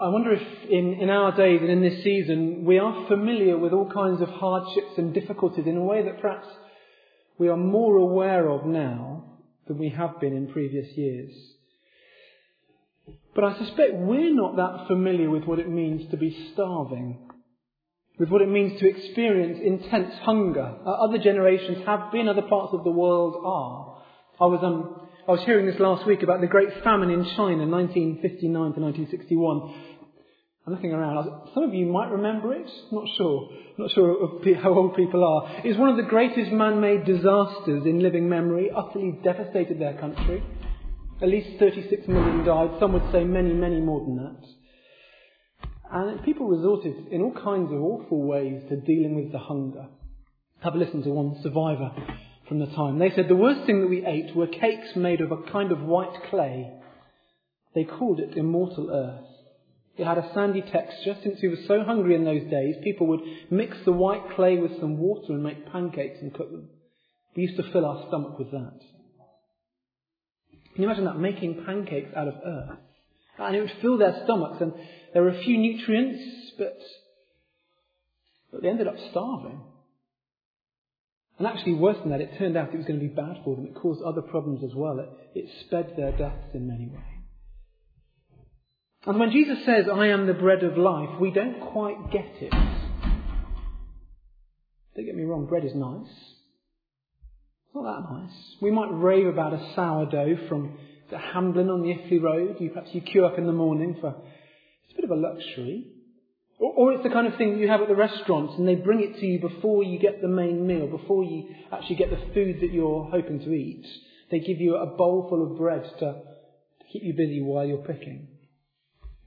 I wonder if in, in our days and in this season we are familiar with all kinds of hardships and difficulties in a way that perhaps we are more aware of now than we have been in previous years. But I suspect we're not that familiar with what it means to be starving, with what it means to experience intense hunger. Other generations have been, other parts of the world are. I was, um, I was hearing this last week about the Great Famine in China, 1959 to 1961. I'm looking around. Some of you might remember it. Not sure. Not sure how old people are. It was one of the greatest man-made disasters in living memory. Utterly devastated their country. At least 36 million died. Some would say many, many more than that. And people resorted in all kinds of awful ways to dealing with the hunger. Have a listen to one survivor from the time. They said the worst thing that we ate were cakes made of a kind of white clay. They called it immortal earth. It had a sandy texture. Since we were so hungry in those days, people would mix the white clay with some water and make pancakes and cook them. We used to fill our stomach with that. Can you imagine that? Making pancakes out of earth. And it would fill their stomachs, and there were a few nutrients, but, but they ended up starving. And actually, worse than that, it turned out it was going to be bad for them. It caused other problems as well. It, it sped their deaths in many ways. And when Jesus says, I am the bread of life, we don't quite get it. Don't get me wrong, bread is nice. It's not that nice. We might rave about a sourdough from the Hamblin on the Iffley Road. You perhaps you queue up in the morning for it's a bit of a luxury. Or, or it's the kind of thing you have at the restaurants and they bring it to you before you get the main meal, before you actually get the food that you're hoping to eat. They give you a bowl full of bread to, to keep you busy while you're picking.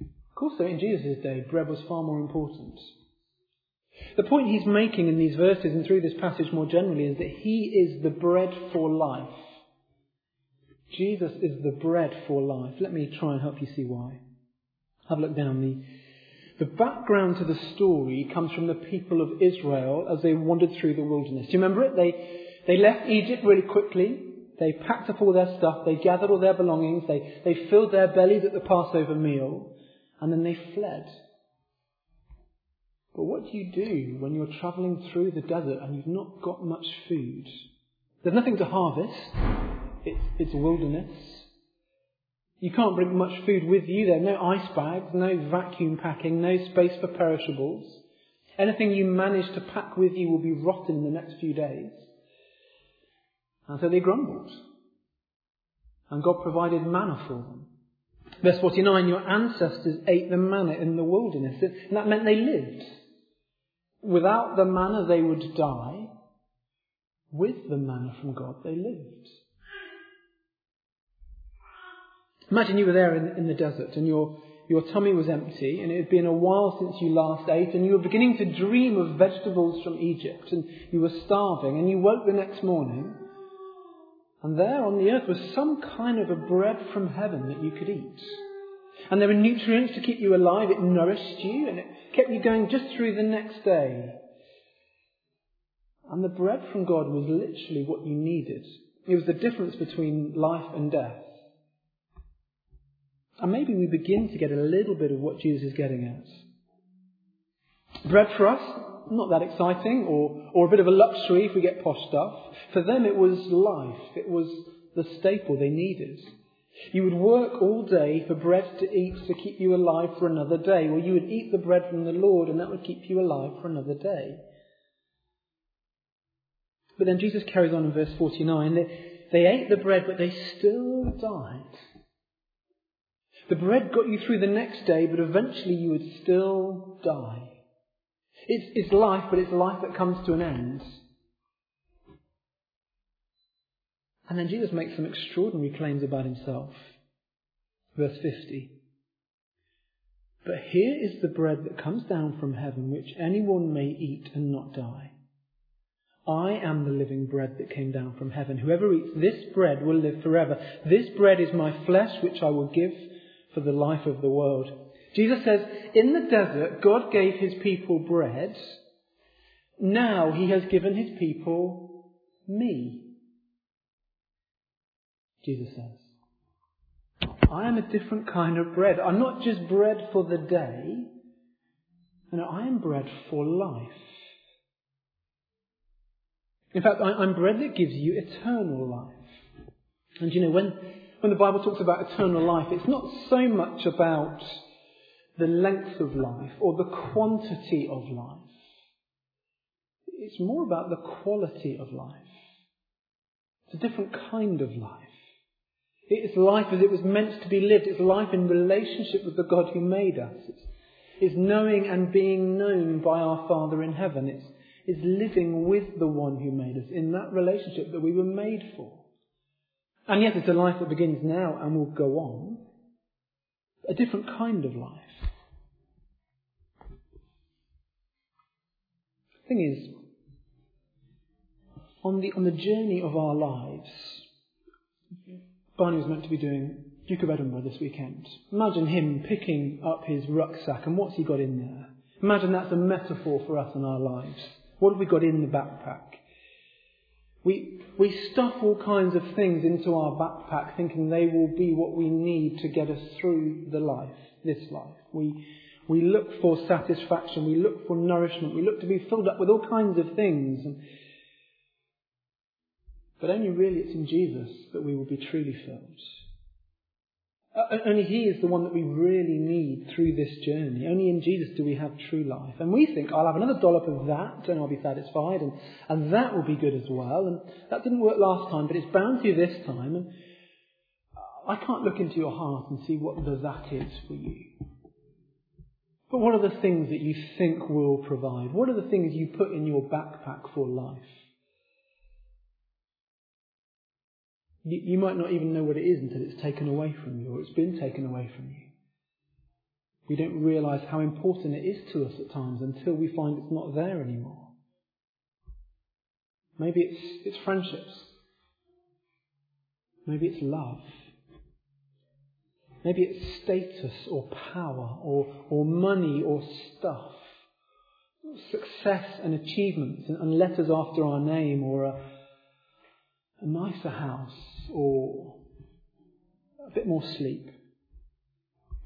Of course, though, in Jesus' day, bread was far more important. The point he's making in these verses and through this passage more generally is that he is the bread for life. Jesus is the bread for life. Let me try and help you see why. Have a look down. The, the background to the story comes from the people of Israel as they wandered through the wilderness. Do you remember it? They, they left Egypt really quickly. They packed up all their stuff. They gathered all their belongings. They, they filled their bellies at the Passover meal. And then they fled. But what do you do when you're travelling through the desert and you've not got much food? There's nothing to harvest. It's, it's wilderness. You can't bring much food with you. There are no ice bags, no vacuum packing, no space for perishables. Anything you manage to pack with you will be rotten in the next few days. And so they grumbled. And God provided manna for them. Verse 49, your ancestors ate the manna in the wilderness. And that meant they lived. Without the manna, they would die. With the manna from God, they lived. Imagine you were there in, in the desert and your, your tummy was empty and it had been a while since you last ate and you were beginning to dream of vegetables from Egypt and you were starving and you woke the next morning and there on the earth was some kind of a bread from heaven that you could eat. And there were nutrients to keep you alive. It nourished you and it kept you going just through the next day. And the bread from God was literally what you needed. It was the difference between life and death. And maybe we begin to get a little bit of what Jesus is getting at. Bread for us, not that exciting, or, or a bit of a luxury if we get posh stuff. For them it was life. It was the staple they needed. You would work all day for bread to eat to keep you alive for another day. Or you would eat the bread from the Lord and that would keep you alive for another day. But then Jesus carries on in verse 49. They, they ate the bread, but they still died. The bread got you through the next day, but eventually you would still die. It's, it's life, but it's life that comes to an end. And then Jesus makes some extraordinary claims about himself. Verse 50. But here is the bread that comes down from heaven, which anyone may eat and not die. I am the living bread that came down from heaven. Whoever eats this bread will live forever. This bread is my flesh, which I will give for the life of the world. Jesus says, in the desert, God gave his people bread. Now he has given his people me. Jesus says. I am a different kind of bread. I'm not just bread for the day. No, I am bread for life. In fact, I'm bread that gives you eternal life. And you know, when, when the Bible talks about eternal life, it's not so much about the length of life or the quantity of life. It's more about the quality of life. It's a different kind of life. It's life as it was meant to be lived. It's life in relationship with the God who made us. It's, it's knowing and being known by our Father in heaven. It's, it's living with the one who made us in that relationship that we were made for. And yet it's a life that begins now and will go on. A different kind of life. The thing is, on the, on the journey of our lives, Barney was meant to be doing Duke of Edinburgh this weekend. Imagine him picking up his rucksack and what's he got in there? Imagine that's a metaphor for us in our lives. What have we got in the backpack? We, we stuff all kinds of things into our backpack thinking they will be what we need to get us through the life, this life. We, we look for satisfaction, we look for nourishment, we look to be filled up with all kinds of things. And but only really it's in Jesus that we will be truly filled. Uh, only He is the one that we really need through this journey. Only in Jesus do we have true life. And we think, I'll have another dollop of that and I'll be satisfied and, and that will be good as well. And that didn't work last time, but it's bound to this time. And I can't look into your heart and see what the that is for you. But what are the things that you think will provide? What are the things you put in your backpack for life? You, might not even know what it is until it's taken away from you or it's been taken away from you. We don't realise how important it is to us at times until we find it's not there anymore. Maybe it's, it's friendships. Maybe it's love. Maybe it's status or power or, or money or stuff. Success and achievements and, and letters after our name or a, a nicer house or a bit more sleep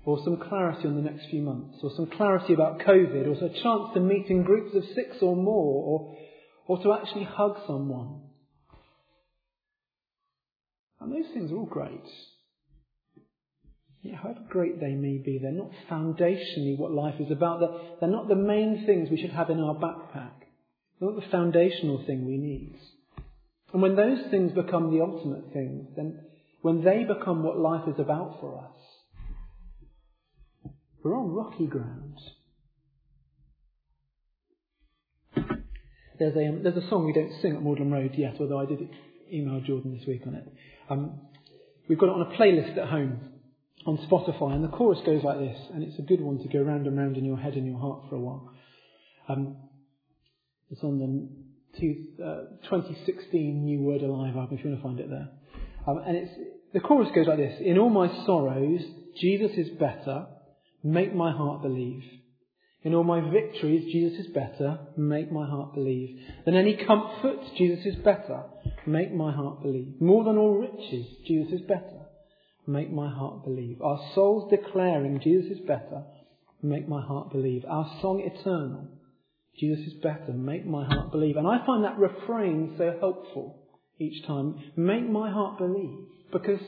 or some clarity on the next few months or some clarity about COVID or a chance to meet in groups of six or more or, or to actually hug someone. And those things are all great. Yet, however great they may be, they're not foundationally what life is about. They're not the main things we should have in our backpack. They're not the foundational thing we need. And when those things become the ultimate things, then when they become what life is about for us, we're on rocky ground. There's a, um, there's a song we don't sing at Magdalen Road yet, although I did email Jordan this week on it. Um, we've got it on a playlist at home on Spotify, and the chorus goes like this, and it's a good one to go round and round in your head and your heart for a while. Um, it's on the uh, 2016 New Word Alive album, if you want to find it there. Um, and it's, the chorus goes like this In all my sorrows, Jesus is better, make my heart believe. In all my victories, Jesus is better, make my heart believe. Than any comfort, Jesus is better, make my heart believe. More than all riches, Jesus is better, make my heart believe. Our souls declaring Jesus is better, make my heart believe. Our song eternal, Jesus is better. Make my heart believe. And I find that refrain so helpful each time. Make my heart believe. Because,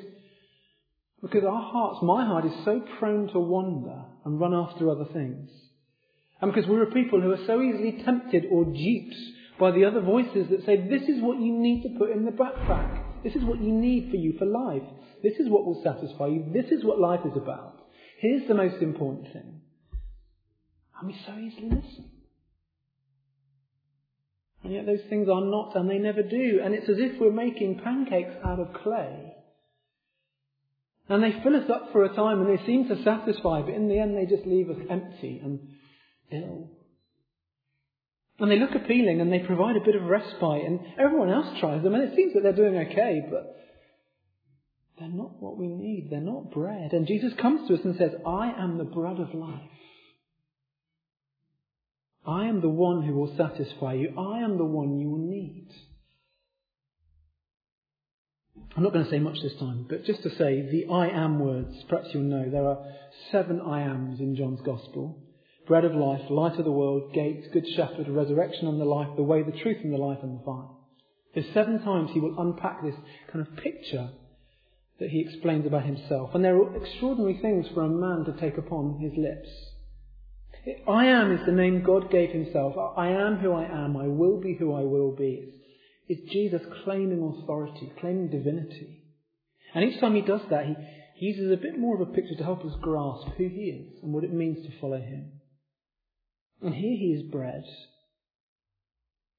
because our hearts, my heart is so prone to wander and run after other things. And because we're a people who are so easily tempted or duped by the other voices that say, this is what you need to put in the backpack. This is what you need for you for life. This is what will satisfy you. This is what life is about. Here's the most important thing. And we so easily listen. And yet those things are not, and they never do. And it's as if we're making pancakes out of clay. And they fill us up for a time and they seem to satisfy, but in the end they just leave us empty and ill. And they look appealing and they provide a bit of respite and everyone else tries them and it seems that they're doing okay, but they're not what we need. They're not bread. And Jesus comes to us and says, I am the bread of life. I am the one who will satisfy you. I am the one you will need. I'm not going to say much this time, but just to say the I am words, perhaps you'll know, there are seven I ams in John's Gospel. Bread of life, light of the world, gate, good shepherd, resurrection and the life, the way, the truth and the life and the fire. There's seven times he will unpack this kind of picture that he explains about himself. And there are extraordinary things for a man to take upon his lips. I am is the name God gave himself. I am who I am. I will be who I will be. It's, Jesus claiming authority, claiming divinity. And each time he does that, he, he uses a bit more of a picture to help us grasp who he is and what it means to follow him. And here he is bread.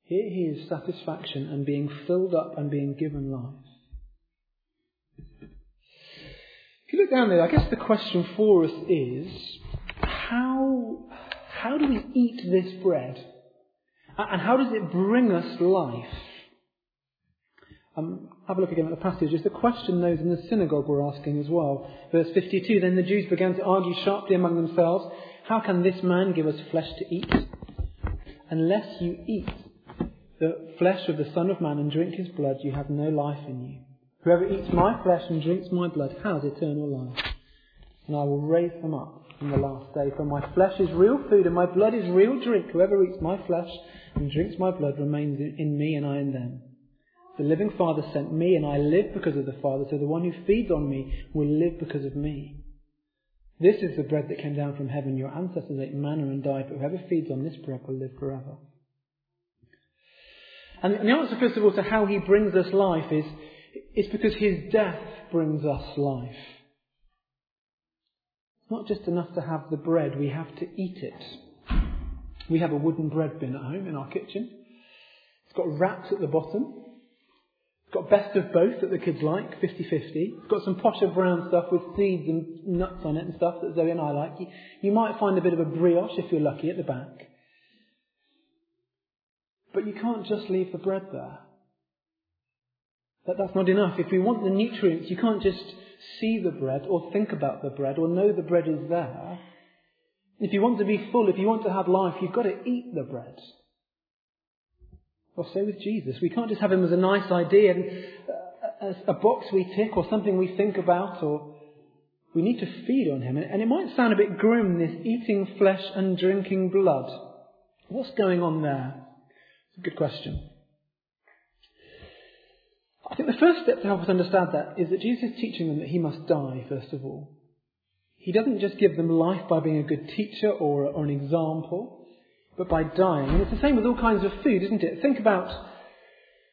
Here he is satisfaction and being filled up and being given life. If you look down there, I guess the question for us is how, how do we eat this bread? And how does it bring us life? Um, have a look again at the passage. It's the question those in the synagogue were asking as well. Verse 52 Then the Jews began to argue sharply among themselves How can this man give us flesh to eat? Unless you eat the flesh of the Son of Man and drink his blood, you have no life in you. Whoever eats my flesh and drinks my blood has eternal life, and I will raise them up in the last day. For my flesh is real food and my blood is real drink. Whoever eats my flesh and drinks my blood remains in me and I in them. The living Father sent me and I live because of the Father, so the one who feeds on me will live because of me. This is the bread that came down from heaven. Your ancestors ate manna and died, but whoever feeds on this bread will live forever. And the answer, first of all, to how he brings us life is it's because his death brings us life. Not just enough to have the bread, we have to eat it. We have a wooden bread bin at home in our kitchen. It's got wraps at the bottom. It's got best of both that the kids like, 50-50. It's got some posher brown stuff with seeds and nuts on it and stuff that Zoe and I like. You, you might find a bit of a brioche if you're lucky at the back. But you can't just leave the bread there. That that's not enough. If we want the nutrients, you can't just see the bread or think about the bread or know the bread is there. If you want to be full, if you want to have life, you've got to eat the bread. Well, so with Jesus. We can't just have him as a nice idea, uh, as a box we tick or something we think about, or we need to feed on him. And it might sound a bit grim, this eating flesh and drinking blood. What's going on there? It's a good question. I think the first step to help us understand that is that Jesus is teaching them that he must die, first of all. He doesn't just give them life by being a good teacher or, or an example, but by dying. And it's the same with all kinds of food, isn't it? Think about,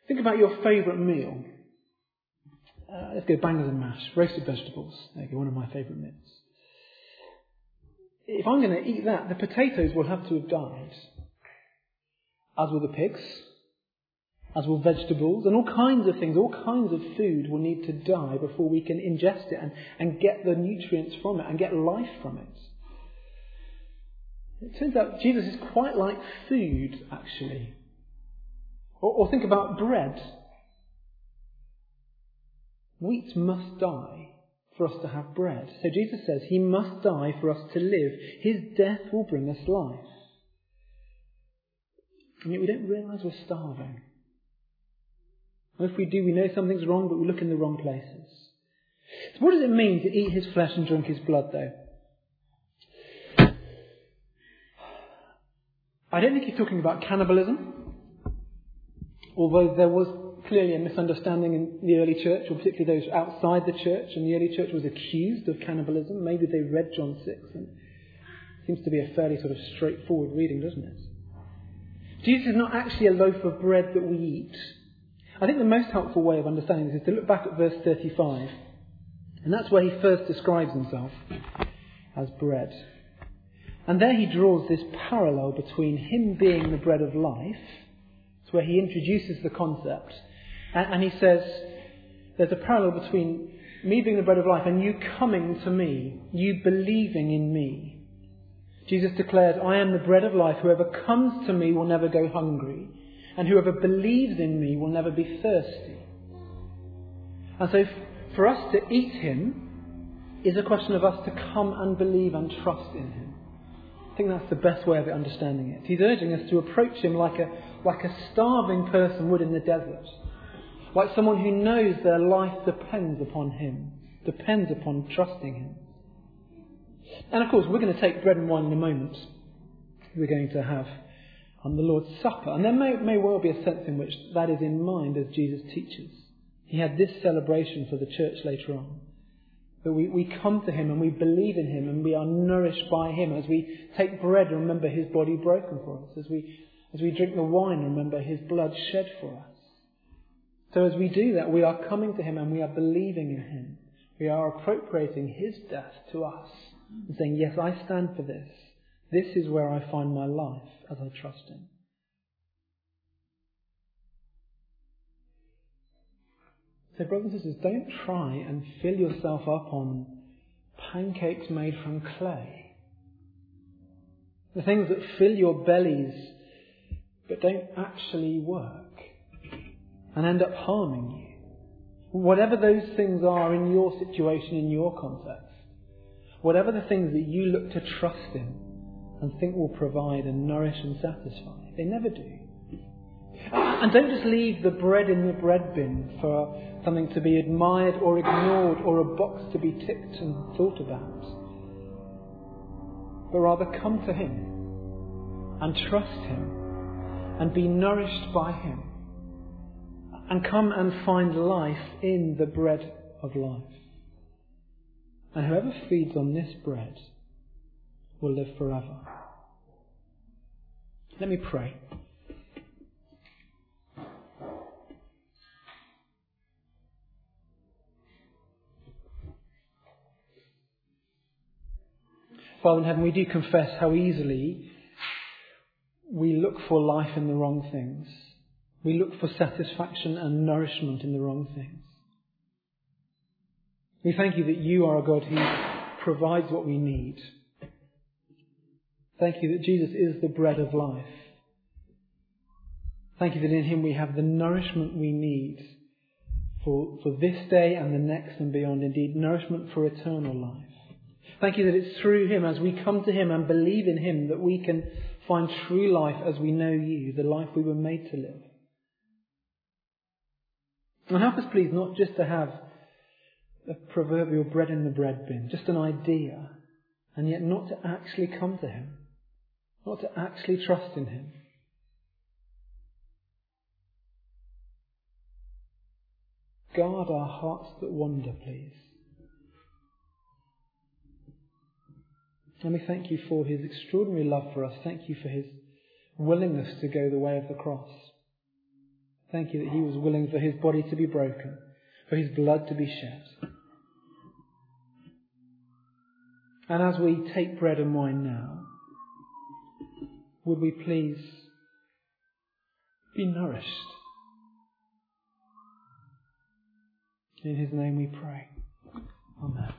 think about your favourite meal. Uh, let's go bangers and mash, roasted vegetables. There go, one of my favourite meals. If I'm going to eat that, the potatoes will have to have died. As will the pigs, as will vegetables and all kinds of things, all kinds of food will need to die before we can ingest it and, and get the nutrients from it and get life from it. It turns out Jesus is quite like food, actually. Or, or think about bread. Wheat must die for us to have bread. So Jesus says he must die for us to live. His death will bring us life. And yet we don't realise we're starving. If we do, we know something's wrong, but we look in the wrong places. So what does it mean to eat his flesh and drink his blood, though? I don't think he's talking about cannibalism, although there was clearly a misunderstanding in the early church, or particularly those outside the church, and the early church was accused of cannibalism. Maybe they read John 6, and it seems to be a fairly sort of straightforward reading, doesn't it? Jesus is not actually a loaf of bread that we eat. I think the most helpful way of understanding this is to look back at verse 35. And that's where he first describes himself as bread. And there he draws this parallel between him being the bread of life, it's where he introduces the concept, and, and he says, there's a parallel between me being the bread of life and you coming to me, you believing in me. Jesus declared, I am the bread of life. Whoever comes to me will never go hungry and whoever believes in me will never be thirsty. And so, for us to eat him is a question of us to come and believe and trust in him. I think that's the best way of understanding it. He's urging us to approach him like a, like a starving person would in the desert. like someone who knows their life depends upon Him, depends upon trusting Him. And of course, we're going to take bread and wine in a moment. We're going to have um, the Lord's Supper. And there may, may well be a sense in which that is in mind as Jesus teaches. He had this celebration for the church later on. That we, we come to Him and we believe in Him and we are nourished by Him as we take bread and remember His body broken for us, as we, as we drink the wine and remember His blood shed for us. So as we do that, we are coming to Him and we are believing in Him. We are appropriating His death to us and saying, Yes, I stand for this. This is where I find my life as I trust Him. So, brothers and sisters, don't try and fill yourself up on pancakes made from clay. The things that fill your bellies but don't actually work and end up harming you. Whatever those things are in your situation, in your context, whatever the things that you look to trust in and think will provide and nourish and satisfy, they never do. And don't just leave the bread in the bread bin for something to be admired or ignored or a box to be ticked and thought about. But rather come to Him and trust Him and be nourished by Him and come and find life in the bread of life. And whoever feeds on this bread will live forever. Let me pray. Father in heaven, we do confess how easily we look for life in the wrong things. We look for satisfaction and nourishment in the wrong things. We thank you that you are a God who provides what we need. Thank you that Jesus is the bread of life. Thank you that in him we have the nourishment we need for, for this day and the next and beyond. Indeed, nourishment for eternal life. Thank you that it's through Him, as we come to Him and believe in Him, that we can find true life as we know You, the life we were made to live. And help us, please, not just to have a proverbial bread in the bread bin, just an idea, and yet not to actually come to Him, not to actually trust in Him. Guard our hearts that wander, please. And we thank you for his extraordinary love for us. Thank you for his willingness to go the way of the cross. Thank you that he was willing for his body to be broken, for his blood to be shed. And as we take bread and wine now, would we please be nourished? In his name we pray. Amen.